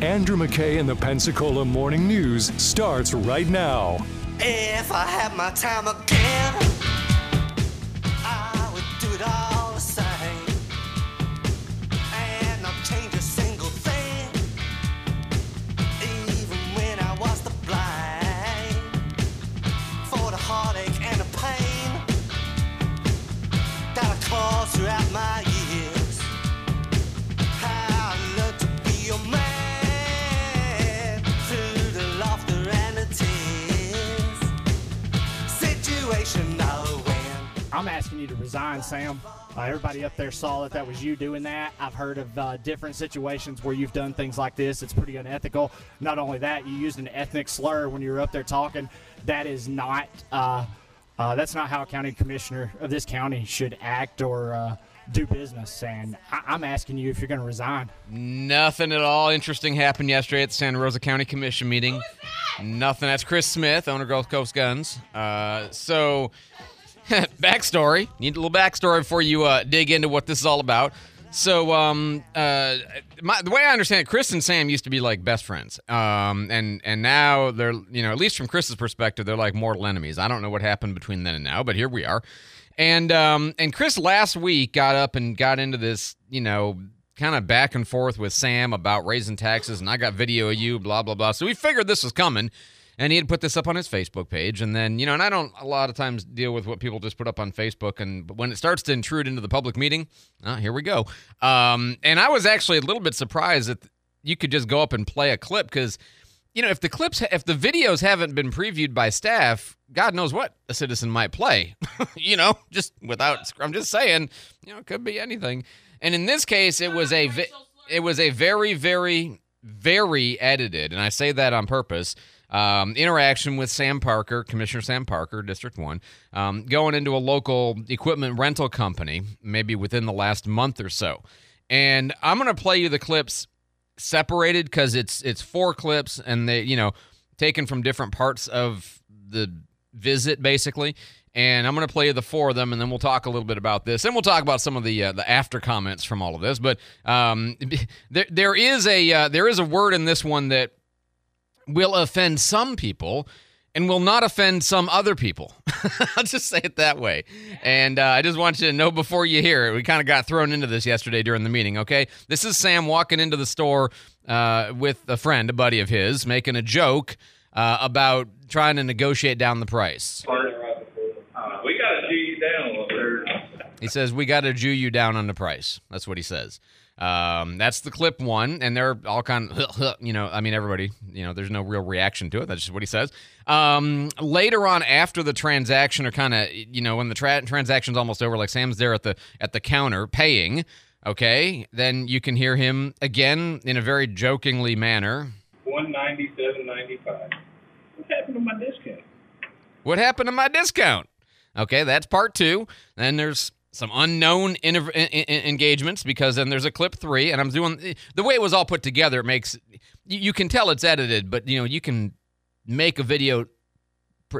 Andrew McKay and the Pensacola Morning News starts right now. If I had my time again, you Sam. Uh, everybody up there saw that that was you doing that. I've heard of uh, different situations where you've done things like this. It's pretty unethical. Not only that, you used an ethnic slur when you were up there talking. That is not. Uh, uh, that's not how a county commissioner of this county should act or uh, do business. And I- I'm asking you if you're going to resign. Nothing at all interesting happened yesterday at the Santa Rosa County Commission meeting. Nothing. That's Chris Smith, owner of Gulf Coast Guns. Uh, so, backstory. Need a little backstory before you uh, dig into what this is all about. So, um, uh, my, the way I understand it, Chris and Sam used to be like best friends, um, and and now they're you know at least from Chris's perspective, they're like mortal enemies. I don't know what happened between then and now, but here we are. And um, and Chris last week got up and got into this you know kind of back and forth with Sam about raising taxes, and I got video of you, blah blah blah. So we figured this was coming, and he had put this up on his Facebook page, and then you know, and I don't a lot of times deal with what people just put up on Facebook, and but when it starts to intrude into the public meeting, uh, here we go. Um, and I was actually a little bit surprised that you could just go up and play a clip because. You know, if the clips, if the videos haven't been previewed by staff, God knows what a citizen might play. you know, just without. I'm just saying, you know, it could be anything. And in this case, it was a vi- it was a very very very edited, and I say that on purpose. Um, interaction with Sam Parker, Commissioner Sam Parker, District One, um, going into a local equipment rental company, maybe within the last month or so. And I'm gonna play you the clips separated because it's it's four clips and they you know taken from different parts of the visit basically. And i'm going to play you the four of them and then we'll talk a little bit about this. And we'll talk about some of the uh, the after comments from all of this. But um, there, there is a uh, there is a word in this one that will offend some people and will not offend some other people. I'll just say it that way. And uh, I just want you to know before you hear it, we kind of got thrown into this yesterday during the meeting, okay? This is Sam walking into the store uh, with a friend, a buddy of his, making a joke uh, about trying to negotiate down the price. Uh, we got to G you down a little bit. He says, We got to Jew you down on the price. That's what he says. Um, that's the clip one, and they're all kind of, you know, I mean, everybody, you know, there's no real reaction to it. That's just what he says. Um, later on, after the transaction, or kind of, you know, when the tra- transaction's almost over, like Sam's there at the at the counter paying. Okay, then you can hear him again in a very jokingly manner. One ninety seven ninety five. What happened to my discount? What happened to my discount? Okay, that's part two. Then there's some unknown en- en- engagements because then there's a clip three, and I'm doing the way it was all put together. It makes you, can tell it's edited, but you know you can make a video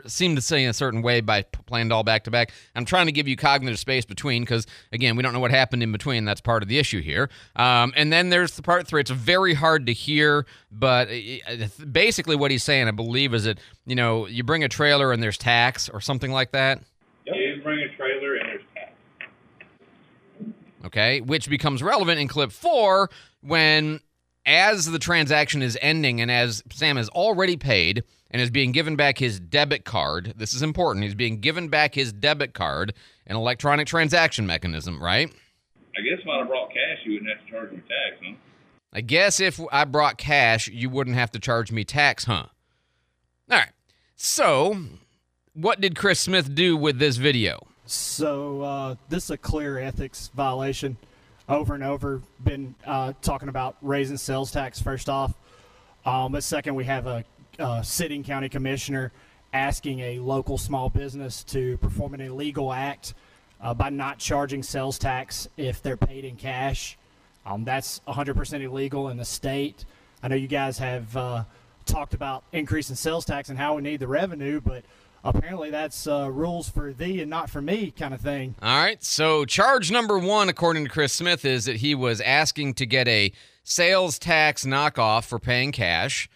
seem to say in a certain way by playing it all back to back. I'm trying to give you cognitive space between because again we don't know what happened in between. That's part of the issue here. Um, and then there's the part three. It's very hard to hear, but uh, basically what he's saying, I believe, is that you know you bring a trailer and there's tax or something like that. Yeah, you bring a trailer and there's tax. Okay, which becomes relevant in clip four when, as the transaction is ending and as Sam has already paid and is being given back his debit card, this is important. He's being given back his debit card, an electronic transaction mechanism, right? I guess if I'd have brought cash, you wouldn't have to charge me tax, huh? I guess if I brought cash, you wouldn't have to charge me tax, huh? All right. So, what did Chris Smith do with this video? So uh, this is a clear ethics violation. Over and over, been uh, talking about raising sales tax. First off, um, but second, we have a, a sitting county commissioner asking a local small business to perform an illegal act uh, by not charging sales tax if they're paid in cash. Um, that's 100% illegal in the state. I know you guys have uh, talked about increasing sales tax and how we need the revenue, but apparently that's uh, rules for thee and not for me kind of thing. All right. So, charge number one, according to Chris Smith, is that he was asking to get a sales tax knockoff for paying cash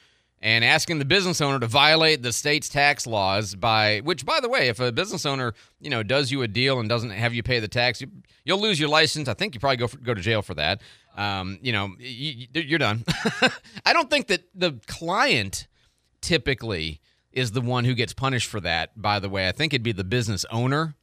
and asking the business owner to violate the state's tax laws by which by the way if a business owner you know does you a deal and doesn't have you pay the tax you, you'll lose your license i think you probably go for, go to jail for that um, you know you, you're done i don't think that the client typically is the one who gets punished for that by the way i think it'd be the business owner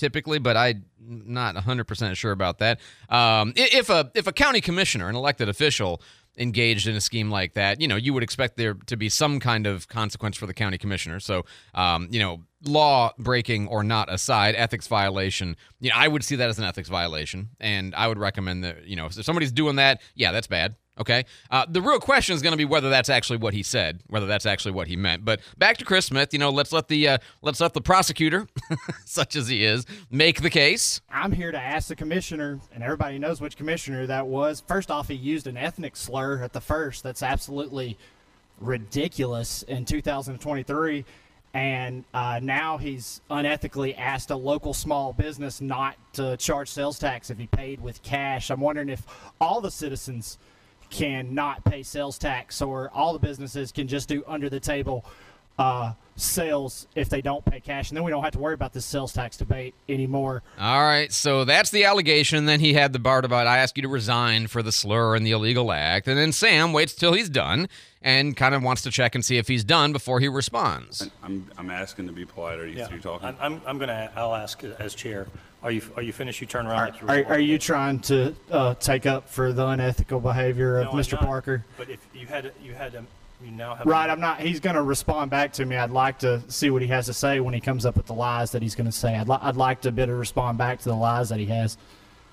typically, but I'm not 100% sure about that. Um, if a if a county commissioner, an elected official, engaged in a scheme like that, you know, you would expect there to be some kind of consequence for the county commissioner. So, um, you know, law breaking or not aside, ethics violation, you know, I would see that as an ethics violation, and I would recommend that, you know, if somebody's doing that, yeah, that's bad. Okay. Uh, the real question is going to be whether that's actually what he said, whether that's actually what he meant. But back to Chris Smith. You know, let's let the uh, let's let the prosecutor, such as he is, make the case. I'm here to ask the commissioner, and everybody knows which commissioner that was. First off, he used an ethnic slur at the first. That's absolutely ridiculous in 2023. And uh, now he's unethically asked a local small business not to charge sales tax if he paid with cash. I'm wondering if all the citizens can not pay sales tax, or all the businesses can just do under the table uh, sales if they don't pay cash, and then we don't have to worry about this sales tax debate anymore. All right, so that's the allegation. Then he had the part about I ask you to resign for the slur and the illegal act, and then Sam waits till he's done and kind of wants to check and see if he's done before he responds. I'm, I'm asking to be polite. Are you Yeah, through talking? I'm- I'm, I'm going to, I'll ask as chair, are you, are you finished? You turn around. Are, like you are, are you trying to uh, take up for the unethical behavior of No, I'm Mr. not. Parker? But if you had, you had, um, you now have. Right, I'm not. He's going to respond back to me. I'd like to see what he has to say when he comes up with the lies that he's going to say. I'd, li- I'd like to better respond back to the lies that he has.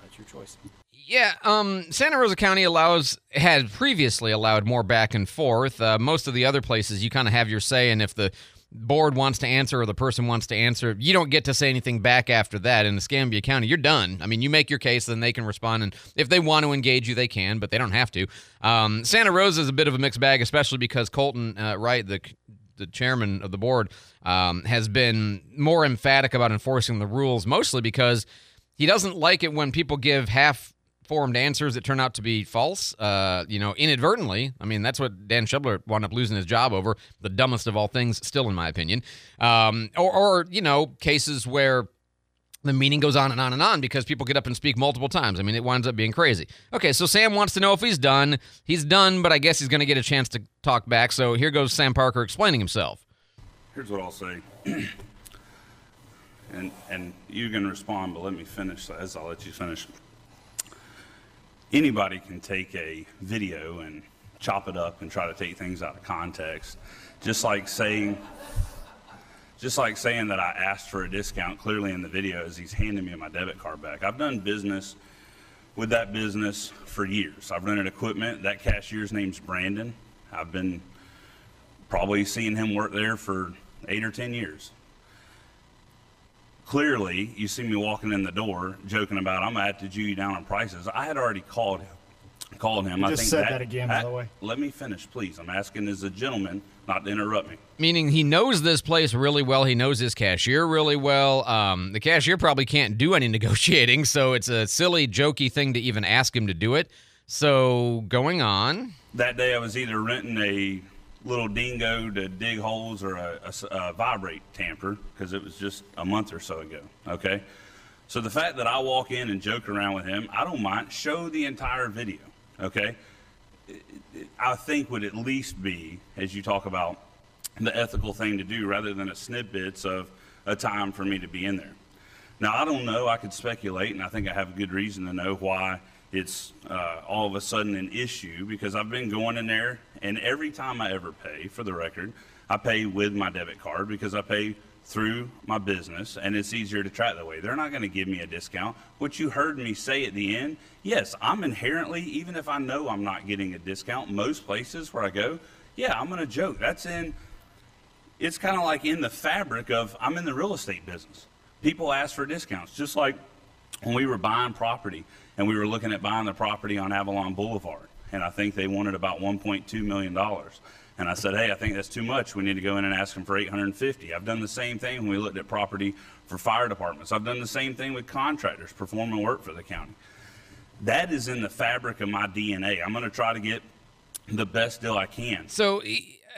That's your choice. Yeah, um, Santa Rosa County allows had previously allowed more back and forth. Uh, most of the other places, you kind of have your say, and if the board wants to answer or the person wants to answer, you don't get to say anything back after that. In Escambia County, you're done. I mean, you make your case, then they can respond, and if they want to engage you, they can, but they don't have to. Um, Santa Rosa is a bit of a mixed bag, especially because Colten uh, Wright, the the chairman of the board, um, has been more emphatic about enforcing the rules, mostly because he doesn't like it when people give half formed answers that turn out to be false, uh, you know, inadvertently. I mean, that's what Dan Shubler wound up losing his job over. The dumbest of all things, still, in my opinion. Um, or, or, you know, cases where the meeting goes on and on and on because people get up and speak multiple times. I mean, it winds up being crazy. Okay, so Sam wants to know if he's done. He's done, but I guess he's going to get a chance to talk back. So here goes Sam Parker explaining himself. Here's what I'll say. and and you can respond, but let me finish as I'll let you finish. Anybody can take a video and chop it up and try to take things out of context. Just like saying just like saying that I asked for a discount clearly in the video as he's handing me my debit card back. I've done business with that business for years. I've rented equipment. That cashier's name's Brandon. I've been probably seeing him work there for eight or ten years. Clearly, you see me walking in the door joking about I'm gonna have to Jew you down on prices. I had already called him. Called him. You I just think said that again, by the way. Let me finish, please. I'm asking as a gentleman not to interrupt me. meaning he knows this place really well. He knows his cashier really well. Um, the cashier probably can't do any negotiating, so it's a silly, jokey thing to even ask him to do it. So going on, That day, I was either renting a little dingo to dig holes or a vibrate tamper because it was just a month or so ago. Okay. So the fact that I walk in and joke around with him, I don't mind. Show the entire video. Okay. I think would at least be, as you talk about, the ethical thing to do rather than a snippets of a time for me to be in there. Now, I don't know. I could speculate, and I think I have a good reason to know why it's uh, all of a sudden an issue because I've been going in there, and every time I ever pay, for the record, I pay with my debit card because I pay through my business, and it's easier to track that way. They're not going to give me a discount. What you heard me say at the end, yes, I'm inherently, even if I know I'm not getting a discount, most places where I go, yeah, I'm going to joke. That's in it's kind of like in the fabric of I'm in the real estate business. People ask for discounts, just like when we were buying property and we were looking at buying the property on Avalon Boulevard, and I think they wanted about 1.2 million dollars. And I said, hey, I think that's too much. We need to go in and ask them for 850. I've done the same thing when we looked at property for fire departments. I've done the same thing with contractors performing work for the county. That is in the fabric of my DNA. I'm going to try to get the best deal I can. So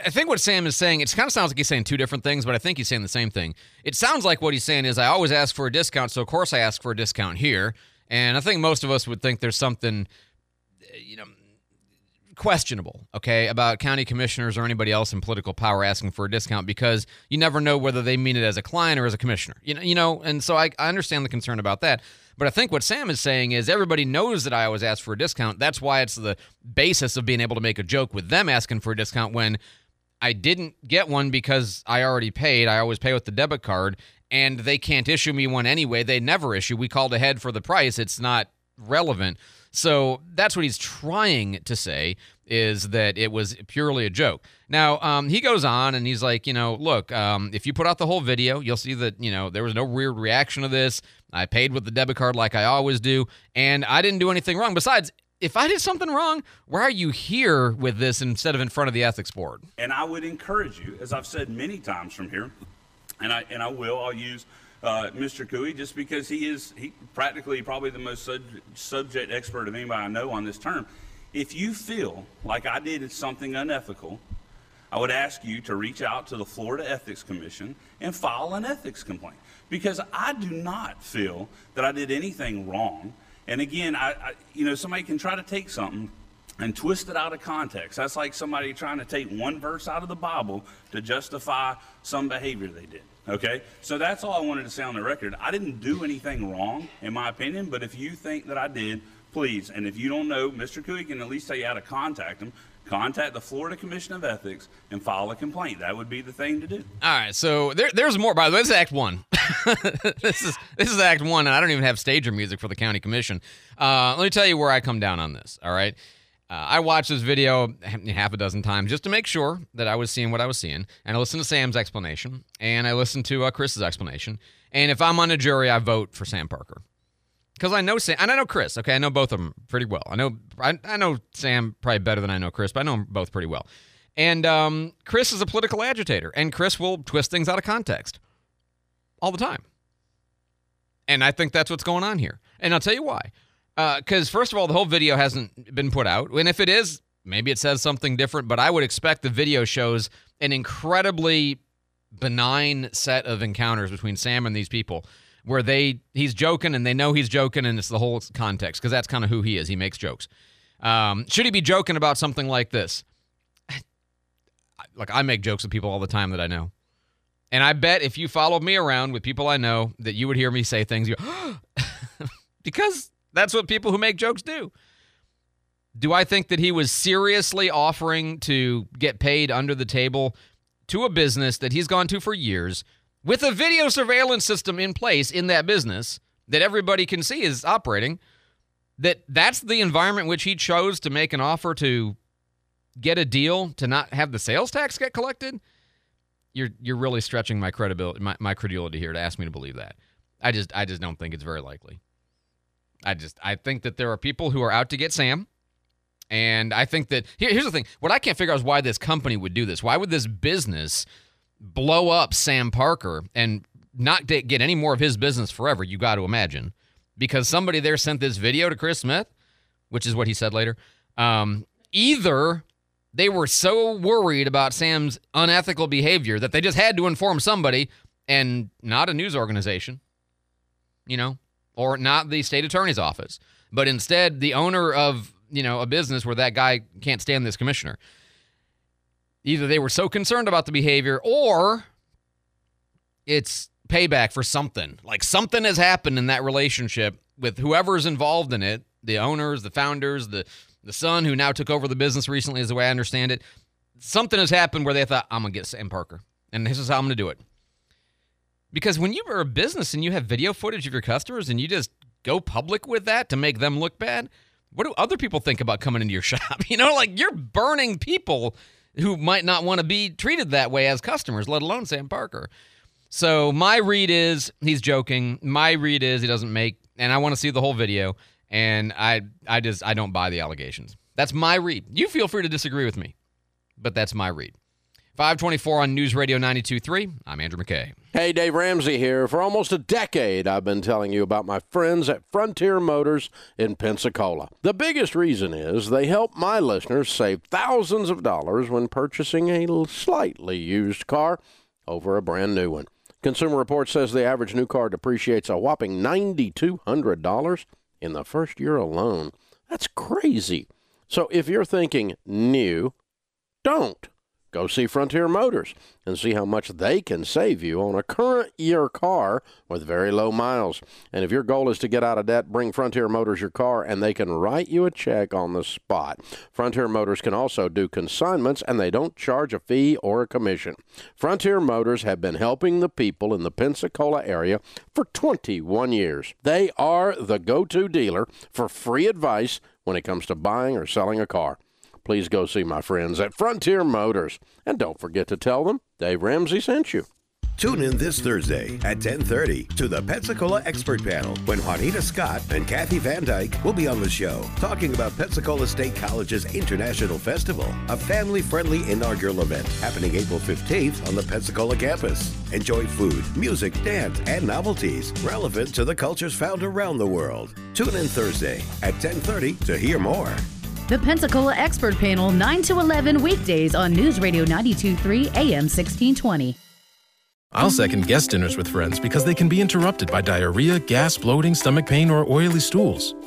I think what Sam is saying, it kind of sounds like he's saying two different things, but I think he's saying the same thing. It sounds like what he's saying is, I always ask for a discount, so of course I ask for a discount here. And I think most of us would think there's something, eh, you know, questionable, okay, about county commissioners or anybody else in political power asking for a discount because you never know whether they mean it as a client or as a commissioner. You know, you know, and so I, I understand the concern about that. But I think what Sam is saying is everybody knows that I always ask for a discount. That's why it's the basis of being able to make a joke with them asking for a discount when I didn't get one because I already paid. I always pay with the debit card, and they can't issue me one anyway. They never issue. We called ahead for the price. It's not relevant. So that's what he's trying to say is that it was purely a joke. Now, um, he goes on and he's like, you know, look, um, if you put out the whole video, you'll see that, you know, there was no weird reaction to this. I paid with the debit card like I always do, and I didn't do anything wrong. Besides, if I did something wrong, why are you here with this instead of in front of the ethics board? And I would encourage you, as I've said many times from here, and I and I will, I'll use uh, Mr. Cooey just because he is he practically probably the most sub- subject expert of anybody I know on this term. If you feel like I did something unethical, I would ask you to reach out to the Florida Ethics Commission and file an ethics complaint because I do not feel that I did anything wrong. And again, I, I, you know, somebody can try to take something and twist it out of context. That's like somebody trying to take one verse out of the Bible to justify some behavior they did. Okay? So that's all I wanted to say on the record. I didn't do anything wrong, in my opinion, but if you think that I did, please, and if you don't know, Mr. Cooey can at least tell you how to contact him. Contact the Florida Commission of Ethics and file a complaint. That would be the thing to do. All right, so there, there's more. By the way, this is Act One. this is this is Act One, and I don't even have stager music for the county commission. Uh, let me tell you where I come down on this. All right, uh, I watched this video half a dozen times just to make sure that I was seeing what I was seeing, and I listened to Sam's explanation, and I listened to uh, Chris's explanation. And if I'm on a jury, I vote for Sam Parker because I know Sam and I know Chris. Okay, I know both of them pretty well. I know I, I know Sam probably better than I know Chris, but I know them both pretty well. And um, Chris is a political agitator, and Chris will twist things out of context all the time. And I think that's what's going on here. And I'll tell you why. Because uh, first of all, the whole video hasn't been put out, and if it is, maybe it says something different. But I would expect the video shows an incredibly benign set of encounters between Sam and these people where they he's joking and they know he's joking and it's the whole context because that's kind of who he is. He makes jokes. Um, should he be joking about something like this? Like I make jokes with people all the time that I know, and I bet if you followed me around with people I know, that you would hear me say things. You because that's what people who make jokes do. Do I think that he was seriously offering to get paid under the table to a business that he's gone to for years? with a video surveillance system in place in that business that everybody can see is operating that that's the environment which he chose to make an offer to get a deal to not have the sales tax get collected you're you're really stretching my credibility my, my credulity here to ask me to believe that i just i just don't think it's very likely i just i think that there are people who are out to get sam. And i think that here, here's the thing. What i can't figure out is why this company would do this. Why would this business blow up Sam Parker and not get any more of his business forever, you got to imagine. Because somebody there sent this video to Chris Smith, which is what he said later. Um, either they were so worried about Sam's unethical behavior that they just had to inform somebody and not a news organization, you know, or not the state attorney's office, but instead the owner of, you know, a business where that guy can't stand this commissioner. Either they were so concerned about the behavior or it's payback for something. Like something has happened in that relationship with whoever's involved in it, the owners, the founders, the the son who now took over the business recently is the way I understand it. Something has happened where they thought, I'm gonna get Sam Parker. And this is how I'm gonna do it. Because when you are a business and you have video footage of your customers and you just go public with that to make them look bad, what do other people think about coming into your shop? You know, like you're burning people who might not want to be treated that way as customers, let alone Sam Parker. So my read is he's joking. My read is he doesn't make, and I want to see the whole video. And I, I just, I don't buy the allegations. That's my read. You feel free to disagree with me, but that's my read. 524 on News Radio 92.3. I'm Andrew McKay. Hey, Dave Ramsey here. For almost a decade, I've been telling you about my friends at Frontier Motors in Pensacola. The biggest reason is they help my listeners save thousands of dollars when purchasing a slightly used car over a brand new one. Consumer Reports says the average new car depreciates a whopping $9,200 in the first year alone. That's crazy. So if you're thinking new, don't. Go see Frontier Motors and see how much they can save you on a current year car with very low miles. And if your goal is to get out of debt, bring Frontier Motors your car and they can write you a check on the spot. Frontier Motors can also do consignments and they don't charge a fee or a commission. Frontier Motors have been helping the people in the Pensacola area for 21 years. They are the go to dealer for free advice when it comes to buying or selling a car please go see my friends at Frontier Motors. And don't forget to tell them Dave Ramsey sent you. Tune in this Thursday at 10:30 to the Pensacola Expert Panel when Juanita Scott and Kathy Van Dyke will be on the show talking about Pensacola State College's International Festival, a family-friendly inaugural event happening April 15th on the Pensacola campus. Enjoy food, music, dance, and novelties relevant to the cultures found around the world. Tune in Thursday at 10:30 to hear more. The Pensacola Expert Panel, 9 to 11 weekdays on News Radio 923 AM 1620. I'll second guest dinners with friends because they can be interrupted by diarrhea, gas, bloating, stomach pain, or oily stools.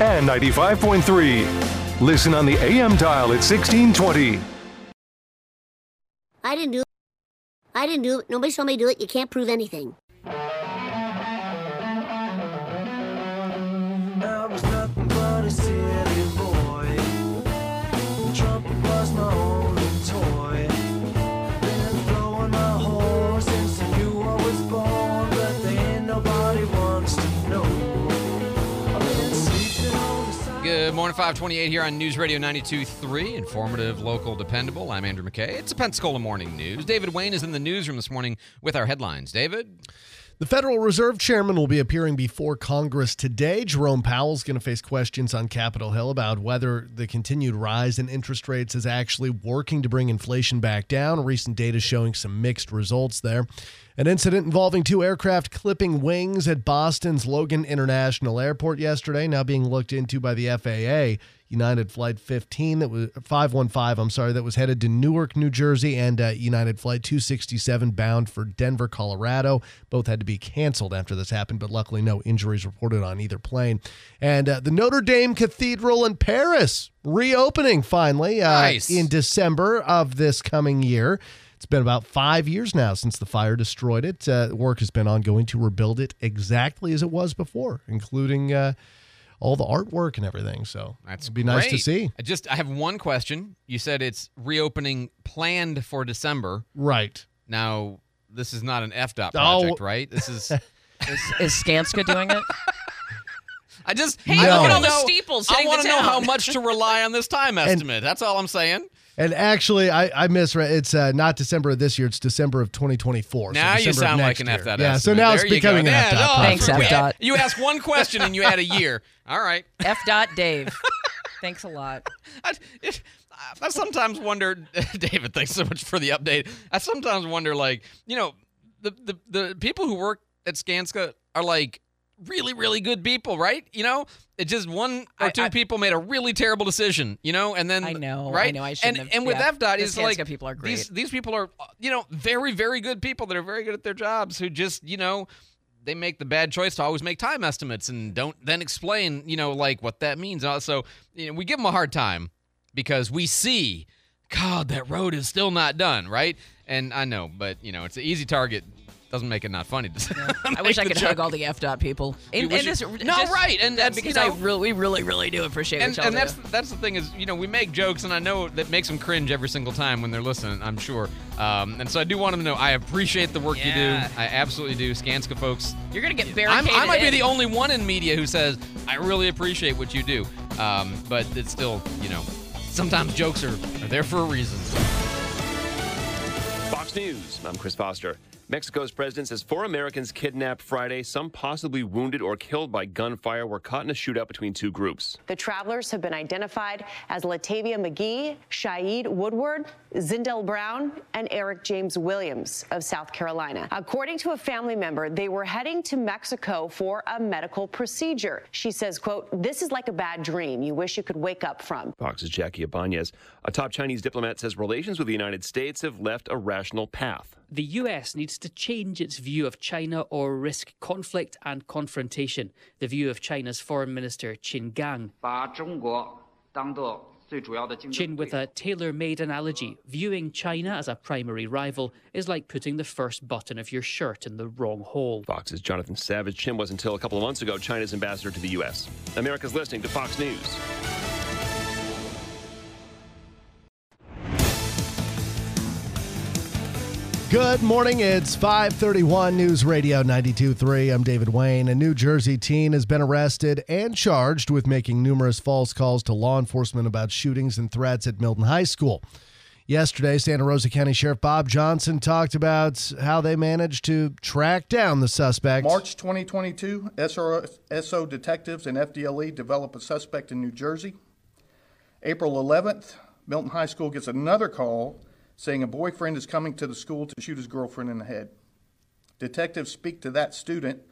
and 95.3. Listen on the AM dial at 1620. I didn't do it. I didn't do it. Nobody saw me do it. You can't prove anything. Side. 528 here on News Radio 92.3. Informative, local, dependable. I'm Andrew McKay. It's a Pensacola Morning News. David Wayne is in the newsroom this morning with our headlines. David? The Federal Reserve Chairman will be appearing before Congress today. Jerome Powell is going to face questions on Capitol Hill about whether the continued rise in interest rates is actually working to bring inflation back down. Recent data showing some mixed results there. An incident involving two aircraft clipping wings at Boston's Logan International Airport yesterday, now being looked into by the FAA. United Flight 15 that was 515, I'm sorry, that was headed to Newark, New Jersey, and uh, United Flight 267 bound for Denver, Colorado. Both had to be canceled after this happened, but luckily no injuries reported on either plane. And uh, the Notre Dame Cathedral in Paris reopening finally uh, Nice. in December of this coming year. It's been about five years now since the fire destroyed it. Uh, work has been ongoing to rebuild it exactly as it was before, including uh, all the artwork and everything. So That's it'd be nice to see. I just I have one question. You said it's reopening planned for December. Right. Now, this is not an FDOT Oh. project, right? This is Is, is Skanska doing it? I just Hey, I look at all the steeples I hitting want to know how much to rely on this time estimate. That's all I'm saying. And actually, I, I misread. It's uh, not December of this year. It's December of 2024. so Now you December of sound like next an year. FDOT Yeah, so now There it's you go. becoming an Yeah, FDOT. no. Thanks, you FDOT. You asked one question and you add a year. All right. F. Dot Dave. Thanks a lot. I, it, I sometimes wonder, David, thanks so much for the update. I sometimes wonder, like, you know, the, the, the people who work at Skanska are like really, really good people, right? You know, it just one or two people made a really terrible decision, you know, and then I know, right? I know, I shouldn't and have- and with yeah. FDOT, it's like people are These great. these people are, uh, you know, very, very good people that are very good at their jobs who just, you know. They make the bad choice to always make time estimates and don't then explain, you know, like what that means. Uh, So, you know, we give them a hard time because we see, God, that road is still not done, right? And I know, but you know, it's an easy target. Doesn't make it not funny. I wish I could hug all the FDOT people. You And, wish you- this, No, just- right, and that's, because you I really, we really, really do appreciate and, what y'all and do. that's that's the thing is you know we make jokes and I know that makes them cringe every single time when they're listening I'm sure um, and so I do want them to know I appreciate the work you do I absolutely do Skanska folks You're gonna get I'm. I might be the only one in media who says I really appreciate what you do um, but it's still you know sometimes jokes are, are there for a reason Fox News. I'm Chris Foster. Mexico's president says four Americans kidnapped Friday, some possibly wounded or killed by gunfire, were caught in a shootout between two groups. The travelers have been identified as Latavia McGee, Shaeed Woodard, Zindell Brown, and Eric James Williams of South Carolina. According to a family member, they were heading to Mexico for a medical procedure. She says, quote, this is like a bad dream you wish you could wake up from. Fox's Jackie Ibanez. A top Chinese diplomat says relations with the United States have left a rational path. The US needs to change its view of China or risk conflict and confrontation, the view of China's Foreign Minister Qin Gang. Qin, with a tailor made analogy, viewing China as a primary rival is like putting the first button of your shirt in the wrong hole. Fox's Jonathan Savage. Qin was until a couple of months ago China's ambassador to the U.S. America's listening to Fox News. Good morning. It's 531 News Radio 92.3. I'm David Wayne. A New Jersey teen has been arrested and charged with making numerous false calls to law enforcement about shootings and threats at Milton High School. Yesterday, Santa Rosa County Sheriff Bob Johnson talked about how they managed to track down the suspect. March 2022, SRO, SO detectives and FDLE develop a suspect in New Jersey. April 11th, Milton High School gets another call saying a boyfriend is coming to the school to shoot his girlfriend in the head. Detectives speak to that student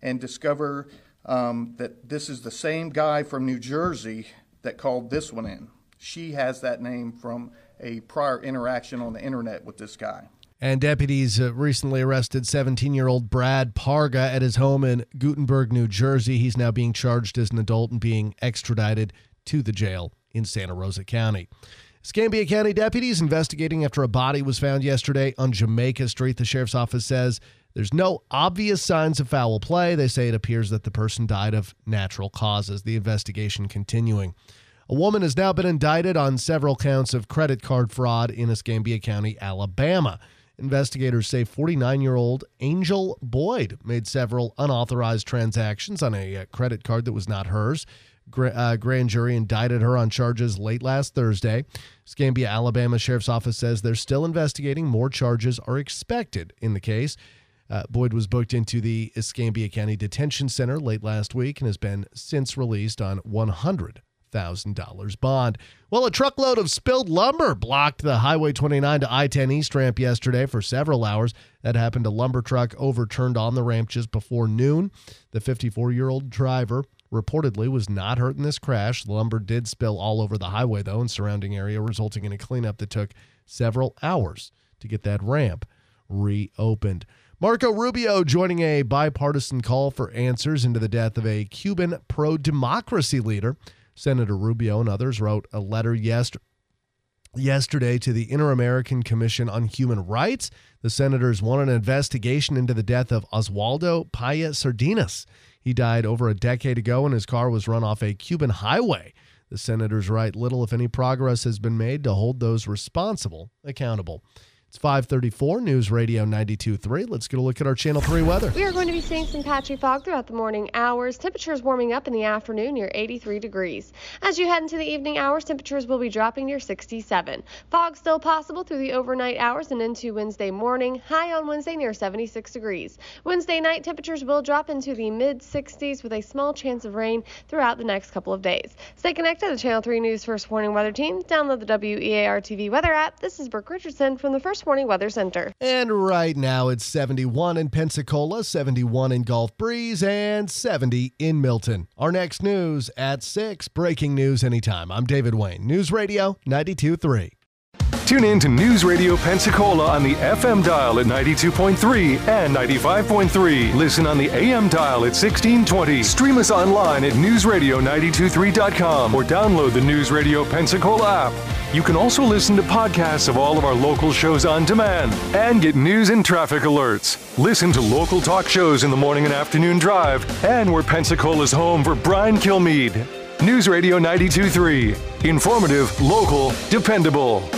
and discover um, that this is the same guy from New Jersey that called this one in. She has that name from a prior interaction on the internet with this guy. And deputies uh, recently arrested 17 year old Brad Parga at his home in Guttenberg, New Jersey. He's now being charged as an adult and being extradited to the jail in Santa Rosa County. Escambia County deputies investigating after a body was found yesterday on Jamaica Street. The sheriff's office says there's no obvious signs of foul play. They say it appears that the person died of natural causes. The investigation continuing. A woman has now been indicted on several counts of credit card fraud in Escambia County, Alabama. Investigators say 49 year old Angel Boyd made several unauthorized transactions on a uh, credit card that was not hers. Uh, grand jury indicted her on charges late last Thursday. Scambia, Alabama Sheriff's Office says they're still investigating. More charges are expected in the case. Uh, Boyd was booked into the Escambia County Detention Center late last week and has been since released on $100,000 bond. Well, a truckload of spilled lumber blocked the Highway 29 to I 10 East ramp yesterday for several hours. That happened. A lumber truck overturned on the ramp just before noon. The 54 year old driver reportedly was not hurt in this crash. Lumber did spill all over the highway, though, and surrounding area, resulting in a cleanup that took several hours to get that ramp reopened. Marco Rubio joining a bipartisan call for answers into the death of a Cuban pro democracy leader. Senator Rubio and others wrote a letter yesterday yesterday to the Inter American Commission on Human Rights. The senators want an investigation into the death of Oswaldo Paya Sardinas. He died over a decade ago and his car was run off a Cuban highway. The senators write little, if any, progress has been made to hold those responsible accountable. It's 534 News Radio 92.3. Let's get a look at our Channel 3 weather. We are going to be seeing some patchy fog throughout the morning hours. Temperatures warming up in the afternoon near 83 degrees. As you head into the evening hours, temperatures will be dropping near 67. Fog still possible through the overnight hours and into Wednesday morning. High on Wednesday near 76 degrees. Wednesday night, temperatures will drop into the mid 60s with a small chance of rain throughout the next couple of days. Stay connected to the Channel 3 News First Warning Weather Team. Download the WEAR TV weather app. This is Brooke Richardson from the First First Warning Weather Center. And right now it's 71 in Pensacola, 71 in Gulf Breeze, and 70 in Milton. Our next news at 6. Breaking news anytime. I'm David Wayne. News Radio 92.3. Tune in to News Radio Pensacola on the FM dial at 92.3 and 95.3. Listen on the AM dial at 1620. Stream us online at newsradio923.com or download the News Radio Pensacola app. You can also listen to podcasts of all of our local shows on demand and get news and traffic alerts. Listen to local talk shows in the morning and afternoon drive, and we're Pensacola's home for Brian Kilmeade. News Radio 92.3. Informative, local, dependable.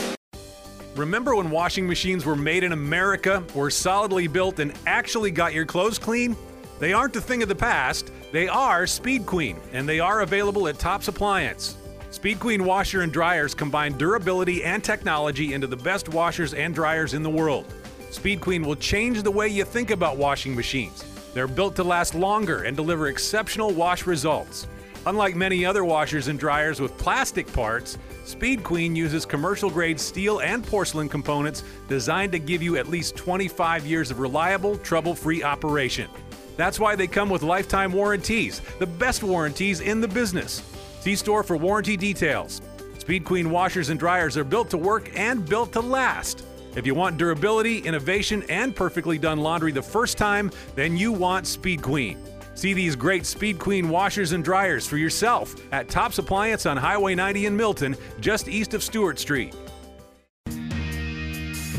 Remember when washing machines were made in America, were solidly built, and actually got your clothes clean? They aren't a thing of the past. They are Speed Queen, and they are available at Tops Appliance. Speed Queen washer and dryers combine durability and technology into the best washers and dryers in the world. Speed Queen will change the way you think about washing machines. They're built to last longer and deliver exceptional wash results. Unlike many other washers and dryers with plastic parts, Speed Queen uses commercial grade steel and porcelain components designed to give you at least 25 years of reliable, trouble free operation. That's why they come with lifetime warranties, the best warranties in the business. See store for warranty details. Speed Queen washers and dryers are built to work and built to last. If you want durability, innovation, and perfectly done laundry the first time, then you want Speed Queen. See these great Speed Queen washers and dryers for yourself at Tops Appliance on Highway 90 in Milton, just east of Stewart Street.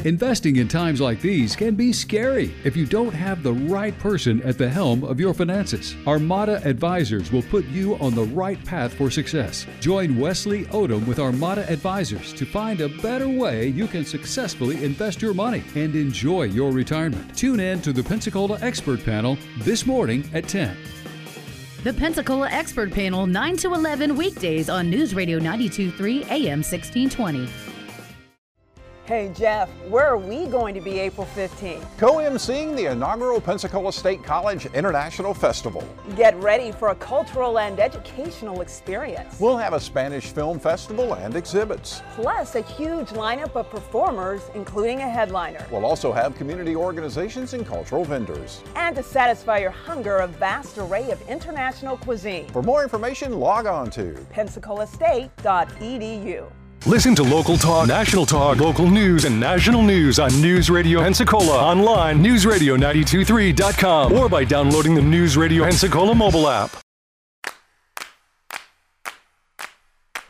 Investing in times like these can be scary if you don't have the right person at the helm of your finances. Armada Advisors will put you on the right path for success. Join Wesley Odom with Armada Advisors to find a better way you can successfully invest your money and enjoy your retirement. Tune in to the Pensacola Expert Panel this morning at 10. The Pensacola Expert Panel, 9 to 11 weekdays on News Radio 923 AM 1620. Hey Jeff, where are we going to be April 15th? Co-emceeing the inaugural Pensacola State College International Festival. Get ready for a cultural and educational experience. We'll have a Spanish film festival and exhibits. Plus a huge lineup of performers, including a headliner. We'll also have community organizations and cultural vendors. And to satisfy your hunger, a vast array of international cuisine. For more information, log on to pensacolaState.edu. Listen to local talk, national talk, local news, and national news on News Radio Pensacola online, newsradio923.com, or by downloading the News Radio Pensacola mobile app.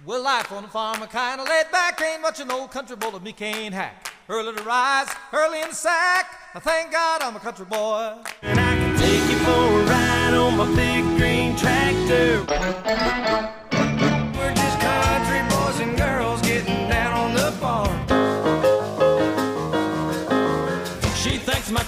Well, life on the farm, a kind of laid back, ain't much an old country boy that me can't hack. Early to rise, early in the sack. I thank God I'm a country boy. And I can take you for a ride on my big green tractor.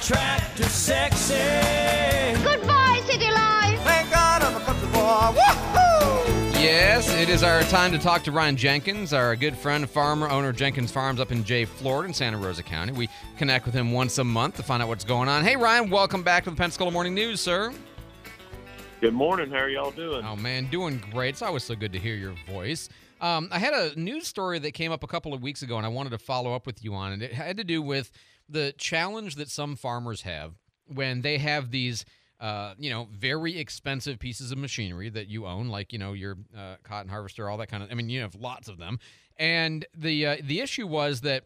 Thinks my tractor's sexy. Goodbye, city life. Thank God I'm a country boy. Woohoo! Yes, it is our time to talk to Ryan Jenkins, our good friend, farmer, owner of Jenkins Farms up in Jay, Florida, in Santa Rosa County. We connect with him once a month to find out what's going on. Hey, Ryan, welcome back to the Pensacola Morning News, sir. Good morning. How are y'all doing? Oh man, doing great. It's always so good to hear your voice. Um, I had a news story that came up a couple of weeks ago, and I wanted to follow up with you on it. It had to do with the challenge that some farmers have when they have these, uh, you know, very expensive pieces of machinery that you own, like you know your uh, cotton harvester, all that kind of. I mean, you have lots of them, and the uh, the issue was that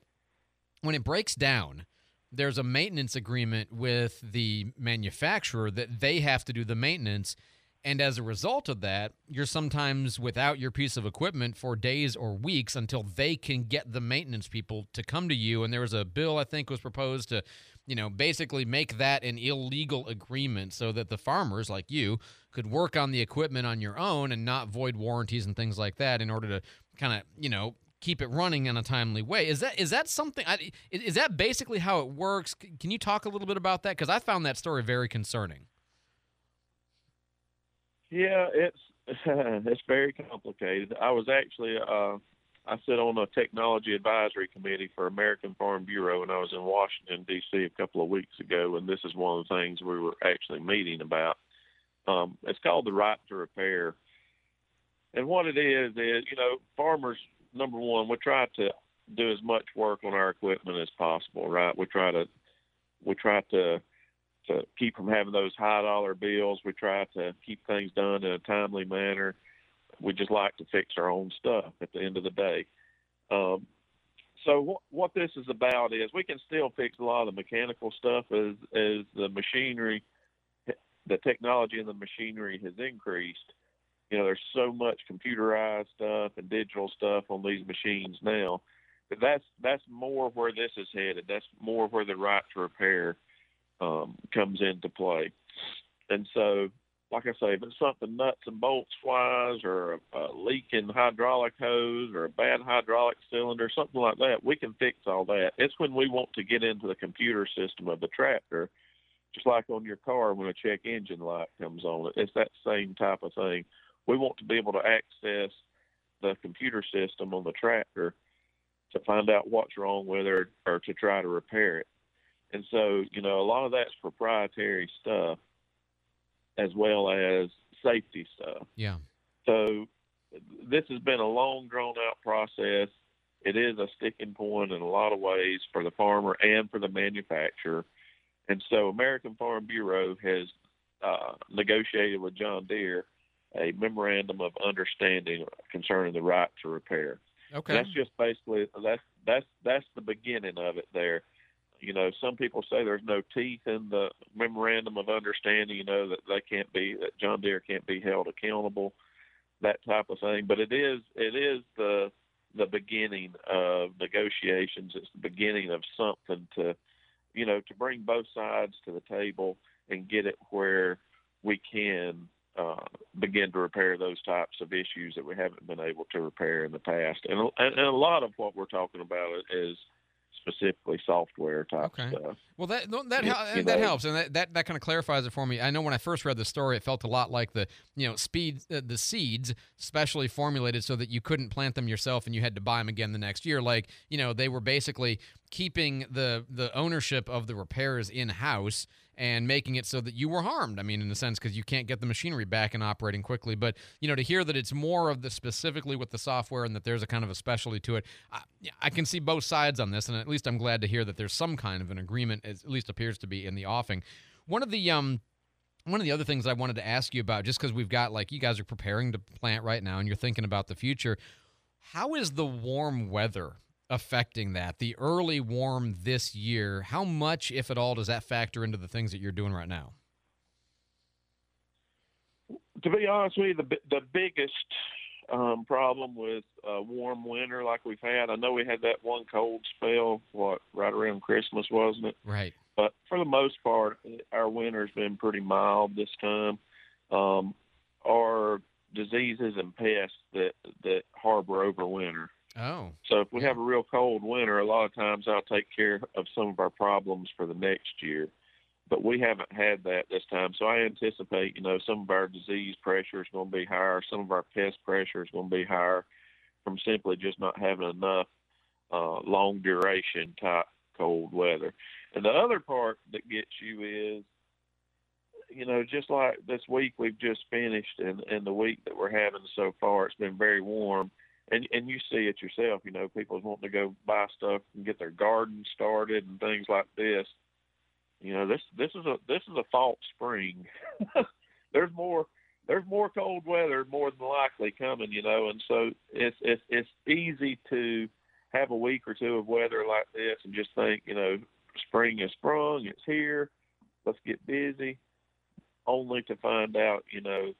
when it breaks down, there's a maintenance agreement with the manufacturer that they have to do the maintenance. And as a result of that, you're sometimes without your piece of equipment for days or weeks until they can get the maintenance people to come to you. And there was a bill, I think, was proposed to, you know, basically make that an illegal agreement so that the farmers like you could work on the equipment on your own and not void warranties and things like that in order to kind of, you know, keep it running in a timely way. Is that is that something? Is that basically how it works? Can you talk a little bit about that? Because I found that story very concerning. Yeah, it's it's very complicated. I was actually uh, I sit on a technology advisory committee for American Farm Bureau, and I was in Washington D.C. a couple of weeks ago, and this is one of the things we were actually meeting about. Um, it's called the right to repair, and what it is is you know farmers number one we try to do as much work on our equipment as possible. Right? We try to we try to to keep from having those high dollar bills. We try to keep things done in a timely manner. We just like to fix our own stuff at the end of the day. Um, so what, what this is about is we can still fix a lot of the mechanical stuff as as the machinery, the technology in the machinery has increased. You know, there's so much computerized stuff and digital stuff on these machines now. But that's that's more where this is headed. That's more where the right to repair um, comes into play. And so, like I say, if it's something nuts and bolts wise, or a, a leaking hydraulic hose, or a bad hydraulic cylinder, something like that, we can fix all that. It's when we want to get into the computer system of the tractor, just like on your car when a check engine light comes on. It's that same type of thing. We want to be able to access the computer system on the tractor to find out what's wrong with it or, or to try to repair it. And so, you know, a lot of that's proprietary stuff as well as safety stuff. Yeah. So this has been a long drawn out process. It is a sticking point in a lot of ways for the farmer and for the manufacturer. And so American Farm Bureau has uh, negotiated with John Deere a memorandum of understanding concerning the right to repair. Okay. And that's just basically that's that's that's the beginning of it there you know, some people say there's no teeth in the memorandum of understanding, you know, that they can't be that John Deere can't be held accountable, that type of thing. But it is it is the the beginning of negotiations. It's the beginning of something to you know, to bring both sides to the table and get it where we can uh, begin to repair those types of issues that we haven't been able to repair in the past. And, and a lot of what we're talking about is specifically software type Okay. stuff. Well, that that You- hel- you that helps, and that, that, that kind of clarifies it for me. I know when I first read the story, it felt a lot like the you know speed uh, the seeds specially formulated so that you couldn't plant them yourself and you had to buy them again the next year. Like you know they were basically keeping the the ownership of the repairs in house and making it so that you were harmed. I mean, in a sense, because you can't get the machinery back and operating quickly. But you know, to hear that it's more of the specifically with the software and that there's a kind of a specialty to it, I, I can see both sides on this, and at least I'm glad to hear that there's some kind of an agreement, at least appears to be in the offing. One of the um. One of the other things I wanted to ask you about, just because we've got like you guys are preparing to plant right now and you're thinking about the future, how is the warm weather affecting that? The early warm this year, how much, if at all, does that factor into the things that you're doing right now? To be honest with you, the the biggest um, problem with a warm winter like we've had, I know we had that one cold spell, what right around Christmas, wasn't it? Right. But for the most part, our winter's been pretty mild this time. Um, our diseases and pests that that harbor over winter. Oh. So if we have a real cold winter, a lot of times I'll take care of some of our problems for the next year. But we haven't had that this time, so I anticipate, you know, some of our disease pressure is going to be higher, some of our pest pressure is going to be higher from simply just not having enough uh, long duration type cold weather. And the other part that gets you is, you know, just like this week we've just finished, and and the week that we're having so far, it's been very warm and and you see it yourself. You know, people's wanting to go buy stuff and get their garden started and things like this. You know, this this is a this is a false spring. there's more there's more cold weather more than likely coming. You know, and so it's it's it's easy to have a week or two of weather like this and just think, you know, spring has sprung, it's here, let's get busy, only to find out, you know,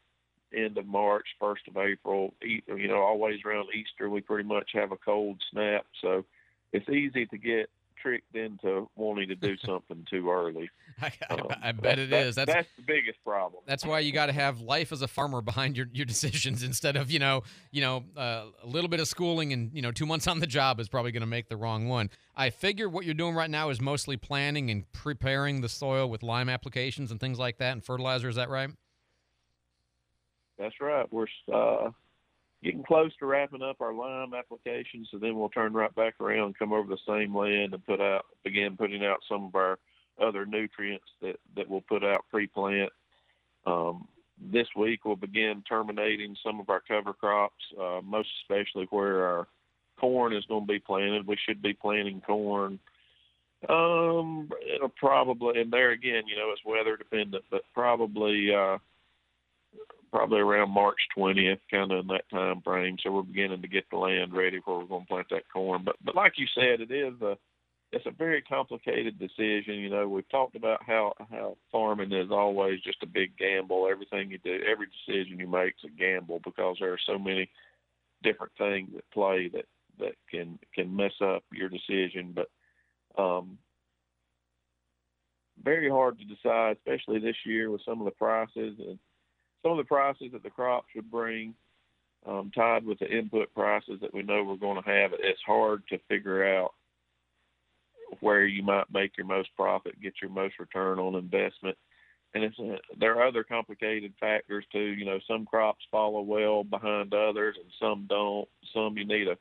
end of March, first of April, you know, always around Easter, we pretty much have a cold snap. So it's easy to get tricked into wanting to do something too early. I, Um, I bet that- it is. That's that's the biggest problem. That's why you got to have life as a farmer behind your, your decisions instead of you know you know uh, a little bit of schooling and you know two months on the job is probably going to make the wrong one. I figure what you're doing right now is mostly planning and preparing the soil with lime applications and things like that and fertilizer. Is that right? That's right. We're uh, getting close to wrapping up our lime applications, and then we'll turn right back around come over the same land and put out begin putting out some of our other nutrients that that we'll put out pre-plant. Um, this week we'll begin terminating some of our cover crops, uh, most especially where our corn is going to be planted. We should be planting corn. Um, it'll probably, and there again, you know, it's weather dependent, but probably, uh, probably around March 20th, kind of in that time frame. So we're beginning to get the land ready where we're going to plant that corn. But, but like you said, it is a, it's a very complicated decision. You know, we've talked about how how farming is always just a big gamble. Everything you do, every decision you make is a gamble because there are so many different things at play that that can can mess up your decision. But um, very hard to decide, especially this year with some of the prices and some of the prices that the crops would bring. Um, tied with the input prices that we know we're going to have, it's hard to figure out where you might make your most profit, get your most return on investment. And it's uh, there are other complicated factors too. You know, some crops follow well behind others, and some don't. Some you need a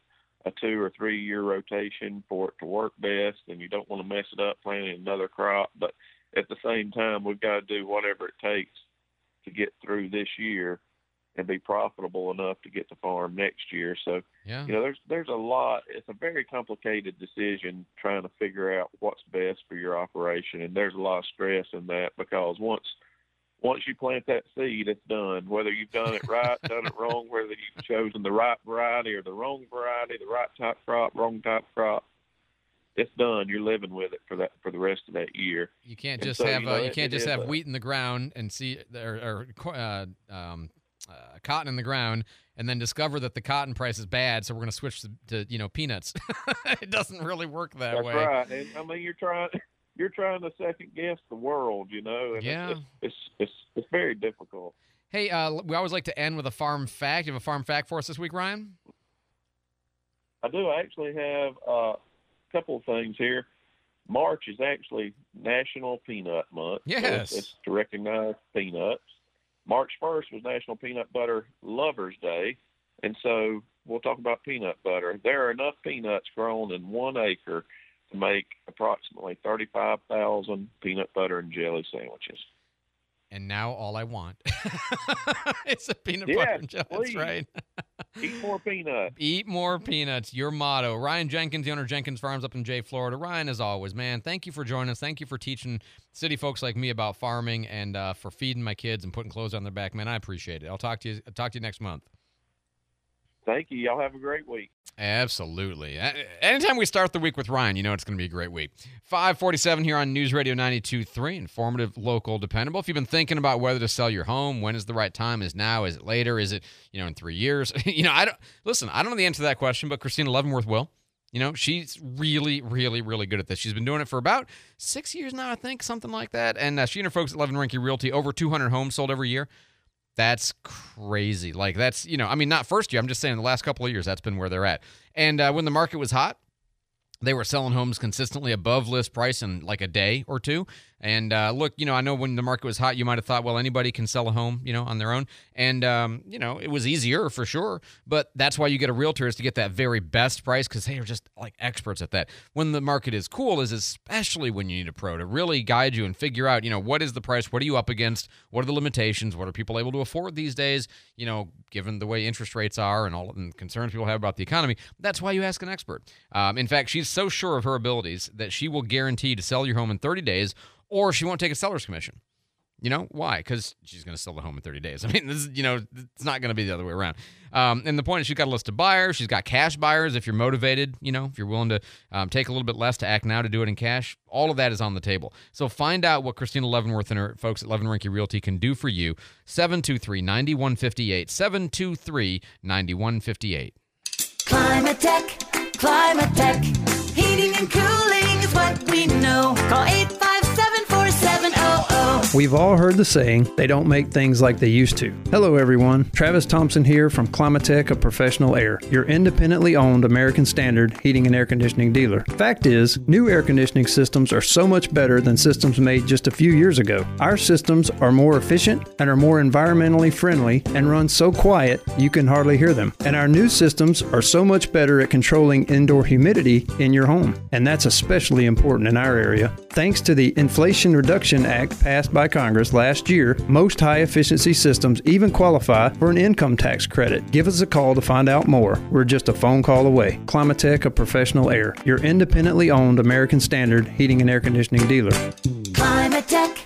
a two or three year rotation for it to work best, and you don't want to mess it up planting another crop. But at the same time, we've got to do whatever it takes to get through this year and be profitable enough to get the farm next year. So, yeah. you know, there's there's a lot. It's a very complicated decision trying to figure out what's best for your operation, and there's a lot of stress in that because once once you plant that seed, it's done. Whether you've done it right, done it wrong, whether you've chosen the right variety or the wrong variety, the right type crop, wrong type crop, it's done. You're living with it for that for the rest of that year. You can't just so, have you uh, you can't just have wheat in the ground and see or, or uh, um, uh, cotton in the ground and then discover that the cotton price is bad, so we're going to switch to, to you know peanuts. it doesn't really work that way. That's way. right. And I mean, you're trying you're trying to second guess the world, you know. And Yeah. It's, it's it's it's very difficult. Hey, uh, we always like to end with a farm fact. You have a farm fact for us this week, Ryan? I do actually have uh, couple of things here. March is actually National Peanut Month. so Yes. it's, it's to recognize peanuts. March 1st was National Peanut Butter Lovers Day, and so we'll talk about peanut butter. There are enough peanuts grown in one acre to make approximately 35,000 peanut butter and jelly sandwiches. And now all I want it's a peanut Yes, butter and jelly. That's please. right. Eat more peanuts. Eat more peanuts. Your motto. Ryan Jenkins, the owner of Jenkins Farms up in Jay, Florida. Ryan, as always, man, thank you for joining us. Thank you for teaching city folks like me about farming and uh, for feeding my kids and putting clothes on their back. Man, I appreciate it. I'll talk to you. Talk to you next month. Thank you. Y'all have a great week. Absolutely. Anytime we start the week with Ryan, you know it's going to be a great week. 547 here on News Radio 92.3, informative, local, dependable. If you've been thinking about whether to sell your home, when is the right time? Is now? Is it later? Is it, you know, in three years? you know, I don't, listen, I don't know the answer to that question, but Christina Leavenworth will. You know, she's really, really, really good at this. She's been doing it for about six years now, I think, something like that. And uh, she and her folks at Levin Rinky Realty, over 200 homes sold every year. That's crazy. Like that's you know, I mean, not first year. I'm just saying the last couple of years that's been where they're at. And uh, when the market was hot, they were selling homes consistently above list price in like a day or two. And uh, look, you know, I know when the market was hot, you might have thought, well, anybody can sell a home, you know, on their own. And, um, you know, it was easier for sure. But that's why you get a realtor is to get that very best price because they are just like experts at that. When the market is cool, is especially when you need a pro to really guide you and figure out, you know, what is the price? What are you up against? What are the limitations? What are people able to afford these days? You know, given the way interest rates are and all the concerns people have about the economy. That's why you ask an expert. Um, in fact, she's so sure of her abilities that she will guarantee to sell your home in 30 days or she won't take a seller's commission. You know why? Because she's going to sell the home in 30 days. I mean, this is, you know, it's not going to be the other way around. Um, and the point is, she's got a list of buyers. She's got cash buyers. If you're motivated, you know, if you're willing to um, take a little bit less to act now to do it in cash, all of that is on the table. So find out what Christina Leavenworth and her folks at Rinky Realty can do for you. 723 9158. 723 9158. Climatech, Climate Tech. Heating and cooling is what we know. Call 857 4700. We've all heard the saying, they don't make things like they used to. Hello, everyone. Travis Thompson here from Climatech of Professional Air, your independently owned American Standard heating and air conditioning dealer. Fact is, new air conditioning systems are so much better than systems made just a few years ago. Our systems are more efficient and are more environmentally friendly and run so quiet you can hardly hear them. And our new systems are so much better at controlling indoor humidity in your home. And that's especially important in our area. Thanks to the Inflation Reduction Act passed by by Congress last year, most high efficiency systems even qualify for an income tax credit. Give us a call to find out more. We're just a phone call away. Climatech of Professional Air, your independently owned American Standard heating and air conditioning dealer. Climatech,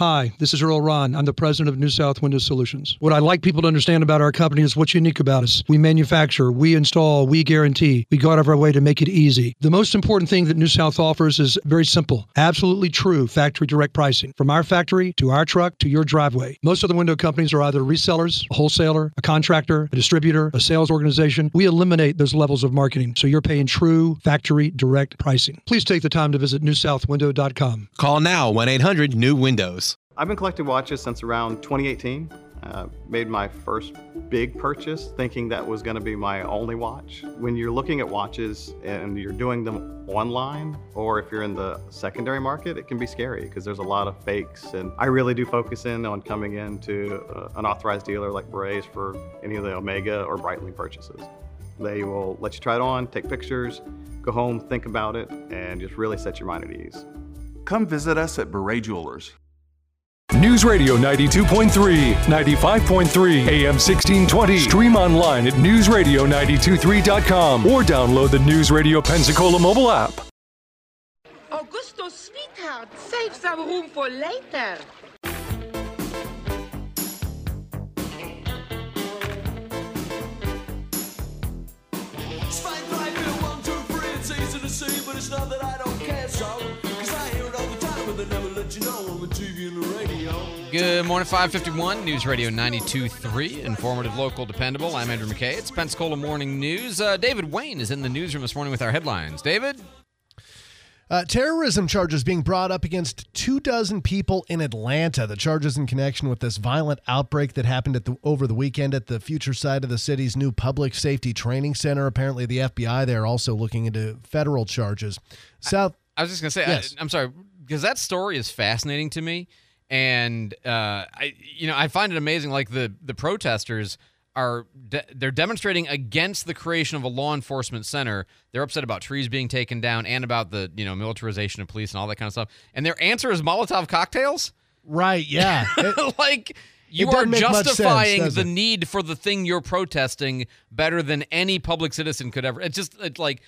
Hi, this is Earl Ron. I'm the president of New South Window Solutions. What I'd like people to understand about our company is what's unique about us. We manufacture, we install, we guarantee. We go out of our way to make it easy. The most important thing that New South offers is very simple, absolutely true factory direct pricing. From our factory to our truck to your driveway. Most other window companies are either resellers, a wholesaler, a contractor, a distributor, a sales organization. We eliminate those levels of marketing, so you're paying true factory direct pricing. Please take the time to visit newsouthwindow.com. Call now 1 800 New Windows. I've been collecting watches since around 2018. Uh, made my first big purchase thinking that was going to be my only watch. When you're looking at watches and you're doing them online, or if you're in the secondary market, it can be scary because there's a lot of fakes. And I really do focus in on coming into uh, an authorized dealer like Berets for any of the Omega or Breitling purchases. They will let you try it on, take pictures, go home, think about it, and just really set your mind at ease. Come visit us at Beret Jewelers. News Radio 92.3, 95.3, AM 1620. Stream online at newsradio923.com or download the News Radio Pensacola mobile app. Augusto, sweetheart, save some room for later. Spike right one, two, three. It's easy to see, but it's not that I don't care so. You know on the TV and the radio. Good morning, 551 News Radio 92.3, informative, local, dependable. I'm Andrew McKay. It's Pensacola Morning News. Uh, David Wayne is in the newsroom this morning with our headlines. David? Uh, terrorism charges being brought up against two dozen people in Atlanta. The charges in connection with this violent outbreak that happened at the, over the weekend at the future site of the city's new public safety training center. Apparently, the FBI there also looking into federal charges. South. I was just going to say, Yes. I, am sorry, because that story is fascinating to me. And, uh, I, you know, I find it amazing. Like the, the protesters are, de- they're demonstrating against the creation of a law enforcement center. They're upset about trees being taken down and about the, you know, militarization of police and all that kind of stuff. And their answer is Molotov cocktails? Right, yeah. like, you are much sense, justifying the it? need for the thing you're protesting better than any public citizen could ever. It's just it's like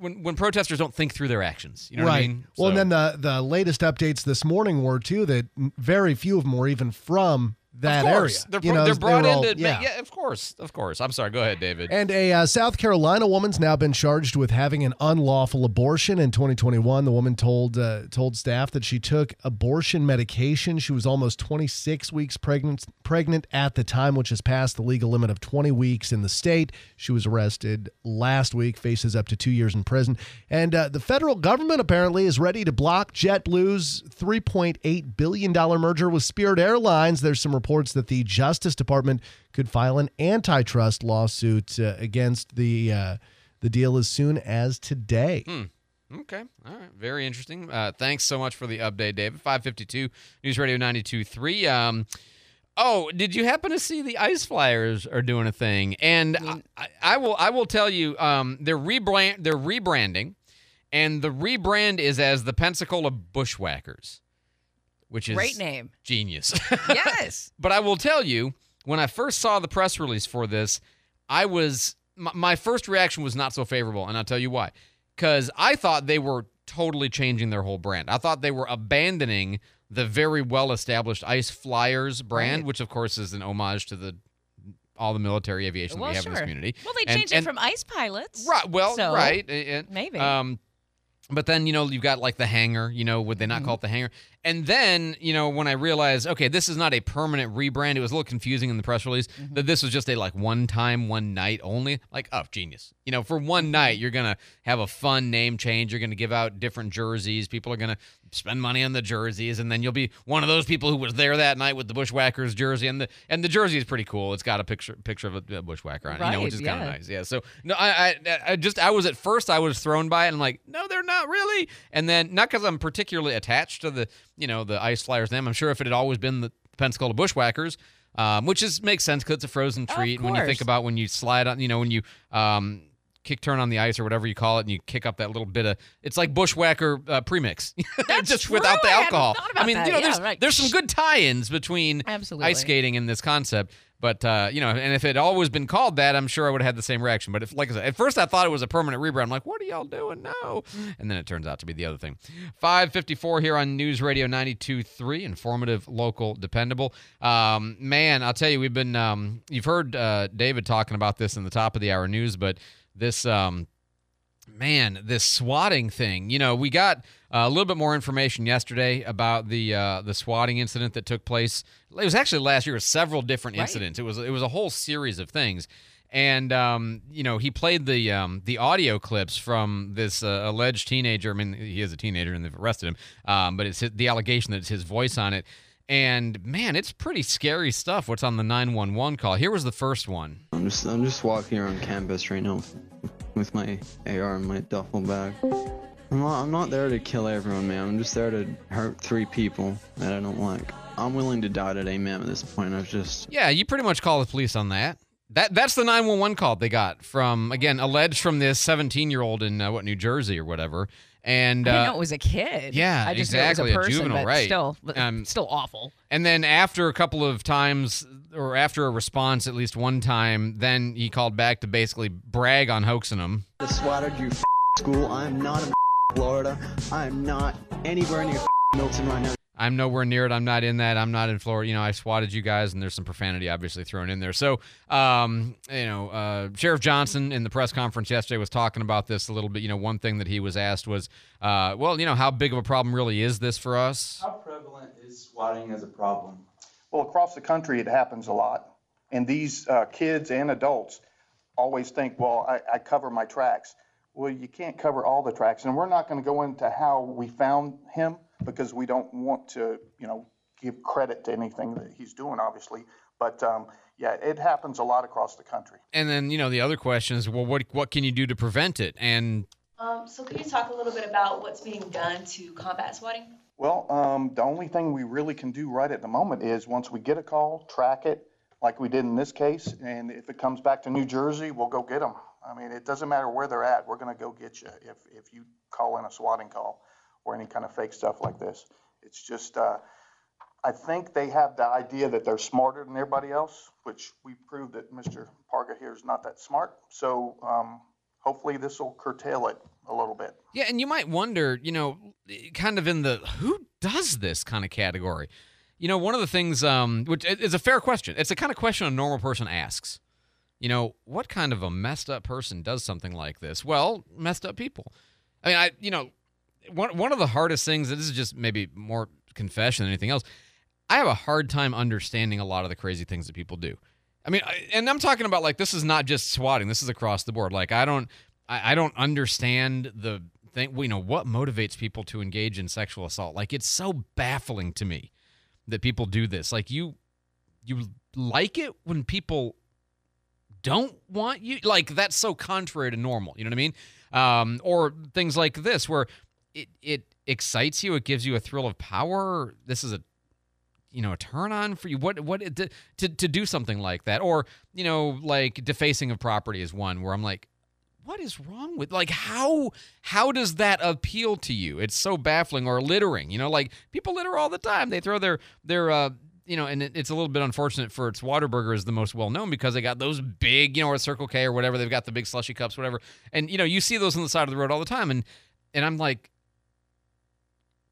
when when protesters don't think through their actions. You know right. what I mean? Well, and then the the latest updates this morning were too that very few of them were even from that area. They're, You know, they're they brought were in all- to yeah. yeah. of course, of course. I'm sorry. Go ahead, David. And a uh, South Carolina woman's now been charged with having an unlawful abortion in 2021. The woman told uh, told staff that she took abortion medication. She was almost 26 weeks pregnant pregnant at the time, which has passed the legal limit of 20 weeks in the state. She was arrested last week, faces up to two years in prison. And uh, the federal government apparently is ready to block JetBlue's 3.8 billion dollar merger with Spirit Airlines. There's some reports that the Justice Department could file an antitrust lawsuit uh, against the uh, the deal as soon as today. Hmm. Okay. All right. Very interesting. Uh, thanks so much for the update, David. 552 News Radio 92.3. Um, oh, did you happen to see the Ice Flyers are doing a thing? And I, I, I will I will tell you, um, they're rebrand they're rebranding, and the rebrand is as the Pensacola Bushwhackers, which is Great name. genius. Yes. But I will tell you, when I first saw the press release for this, I was my, my first reaction was not so favorable, and I'll tell you why. Because I thought they were totally changing their whole brand. I thought they were abandoning the very well established Ice Flyers brand, Right. which of course is an homage to the all the military aviation that well, we have sure. in this community. Well, they changed and- it from ice pilots. Right. Well, so right. and- maybe. Um, but then you know you've got like the hangar. You know, would they not call Mm-hmm. it the hangar? And then you know when I realized, okay, this is not a permanent rebrand. It was a little confusing in the press release Mm-hmm. that this was just a like one time, one night only. Like, oh, genius. You know, for one Mm-hmm. night you're gonna have a fun name change. You're gonna give out different jerseys. People are gonna spend money on the jerseys, and then you'll be one of those people who was there that night with the Bushwhackers jersey. And the and the jersey is pretty cool. It's got a picture picture of a, bushwhacker on it, you know, which is kind of nice. Yeah. So no, I, I I just I was at first I was thrown by it and I'm like, no, they're not really. And then not because I'm particularly attached to the you know the Ice Flyers name. I'm sure if it had always been the Pensacola Bushwhackers, um, which is makes sense because it's a frozen treat. And when you think about when you slide on, you know, when you um kick turn on the ice or whatever you call it, and you kick up that little bit of. It's like bushwhacker uh, premix, just true. without the I alcohol. about I mean, that. you know, Yeah, there's right. there's some good tie-ins between Absolutely. ice skating and this concept. But uh, you know, and if it had always been called that, I'm sure I would have had the same reaction. But if, like I said, at first I thought it was a permanent rebrand. I'm like, what are y'all doing? No, and then it turns out to be the other thing. 554 here on News Radio 92.3, informative, local, dependable. Um, man, I'll tell you, we've been um, you've heard uh, David talking about this in the top of the hour news, but this um, man, this swatting thing. You know, we got uh, a little bit more information yesterday about the uh, the swatting incident that took place. It was actually last year. It was several different Right. incidents. It was it was a whole series of things. And um, you know, he played the um, the audio clips from this uh, alleged teenager. I mean, he is a teenager, and they've arrested him. Um, but it's his, the allegation that it's his voice on it. And man, it's pretty scary stuff. What's on the nine one one call? Here was the first one. I'm just I'm just walking around campus right now with my AR and my duffel bag. I'm not, I'm not there to kill everyone, man. I'm just there to hurt three people that I don't like. I'm willing to die today, man. At this point, I've just Yeah, you pretty much call the police on that. That that's the 911 call they got from again alleged from this 17 year old in uh, what New Jersey or whatever. And I uh, know it was a kid. yeah, I just exactly, knew it was a, person, juvenile, but right? Still, Um, still awful. And then after a couple of times, or after a response, at least one time, then he called back to basically brag on hoaxing him. I swatted you f- school. I'm not in Florida. I'm not anywhere near Milton right now. I'm nowhere near it. I'm not in that. I'm not in Florida. You know, I swatted you guys, and there's some profanity obviously thrown in there. So, um, you know, uh, Sheriff Johnson in the press conference yesterday was talking about this a little bit. You know, one thing that he was asked was, uh, well, you know, how big of a problem really is this for us? How prevalent is swatting as a problem? Well, across the country, it happens a lot. And these uh, kids and adults always think, well, I, I cover my tracks. Well, you can't cover all the tracks. And we're not going to go into how we found him because we don't want to, you know, give credit to anything that he's doing, obviously. But um, yeah, it happens a lot across the country. And then, you know, the other question is, well, what what can you do to prevent it? And Um, so can you talk a little bit about what's being done to combat swatting? Well, um, the only thing we really can do right at the moment is once we get a call, track it like we did in this case. And if it comes back to New Jersey, we'll go get them. I mean, it doesn't matter where they're at. We're going to go get you if, if you call in a swatting call or any kind of fake stuff like this. It's just, uh, I think they have the idea that they're smarter than everybody else, which we proved that Mr. Parga here is not that smart. So um, hopefully this will curtail it a little bit. Yeah, and you might wonder, you know, kind of in the who does this kind of category. You know, one of the things, um, which is a fair question. It's the kind of question a normal person asks. You know, what kind of a messed up person does something like this? Well, messed up people. I mean, I, you know, one one of the hardest things. This is just maybe more confession than anything else. I have a hard time understanding a lot of the crazy things that people do. I mean, I, and I'm talking about like this is not just swatting. This is across the board. Like I don't, I, I don't understand the thing. You know what motivates people to engage in sexual assault? Like it's so baffling to me that people do this. Like you, you like it when people don't want you. Like that's so contrary to normal. You know what I mean? Um, or things like this where it it excites you. It gives you a thrill of power. This is a you know a turn on for you what what to, to to do something like that or you know like defacing of property is one where i'm like what is wrong with like how how does that appeal to you it's so baffling or littering you know like people litter all the time they throw their their uh you know and it's a little bit unfortunate for its Whataburger is the most well known because they got those big you know or circle k or whatever they've got the big slushy cups whatever and you know you see those on the side of the road all the time and and i'm like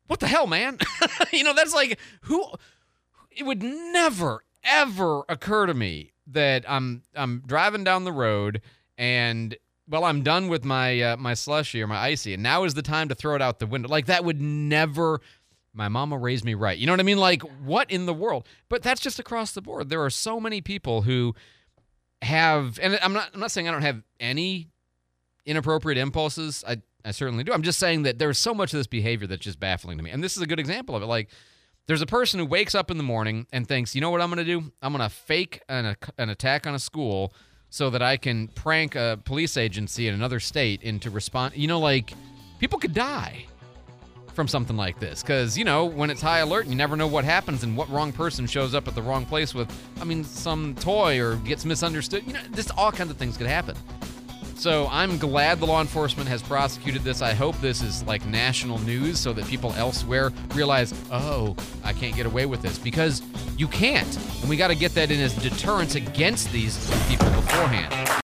what the hell man you know that's like who it would never ever occur to me that I'm I'm driving down the road and well I'm done with my uh, my slushy or my icy and now is the time to throw it out the window. Like that would never my mama raised me right. You know what I mean? Like what in the world? But that's just across the board. There are so many people who have and I'm not I'm not saying I don't have any inappropriate impulses. I I certainly do. I'm just saying that there's so much of this behavior that's just baffling to me. And this is a good example of it. Like there's a person who wakes up in the morning and thinks, you know what I'm going to do? I'm going to fake an, an attack on a school so that I can prank a police agency in another state into respond. You know, like people could die from something like this because you know when it's high alert, you never know what happens and what wrong person shows up at the wrong place with, I mean, some toy or gets misunderstood. You know, just all kinds of things could happen. So I'm glad the law enforcement has prosecuted this. I hope this is like national news so that people elsewhere realize, oh, I can't get away with this because you can't. And we got to get that in as deterrence against these people beforehand.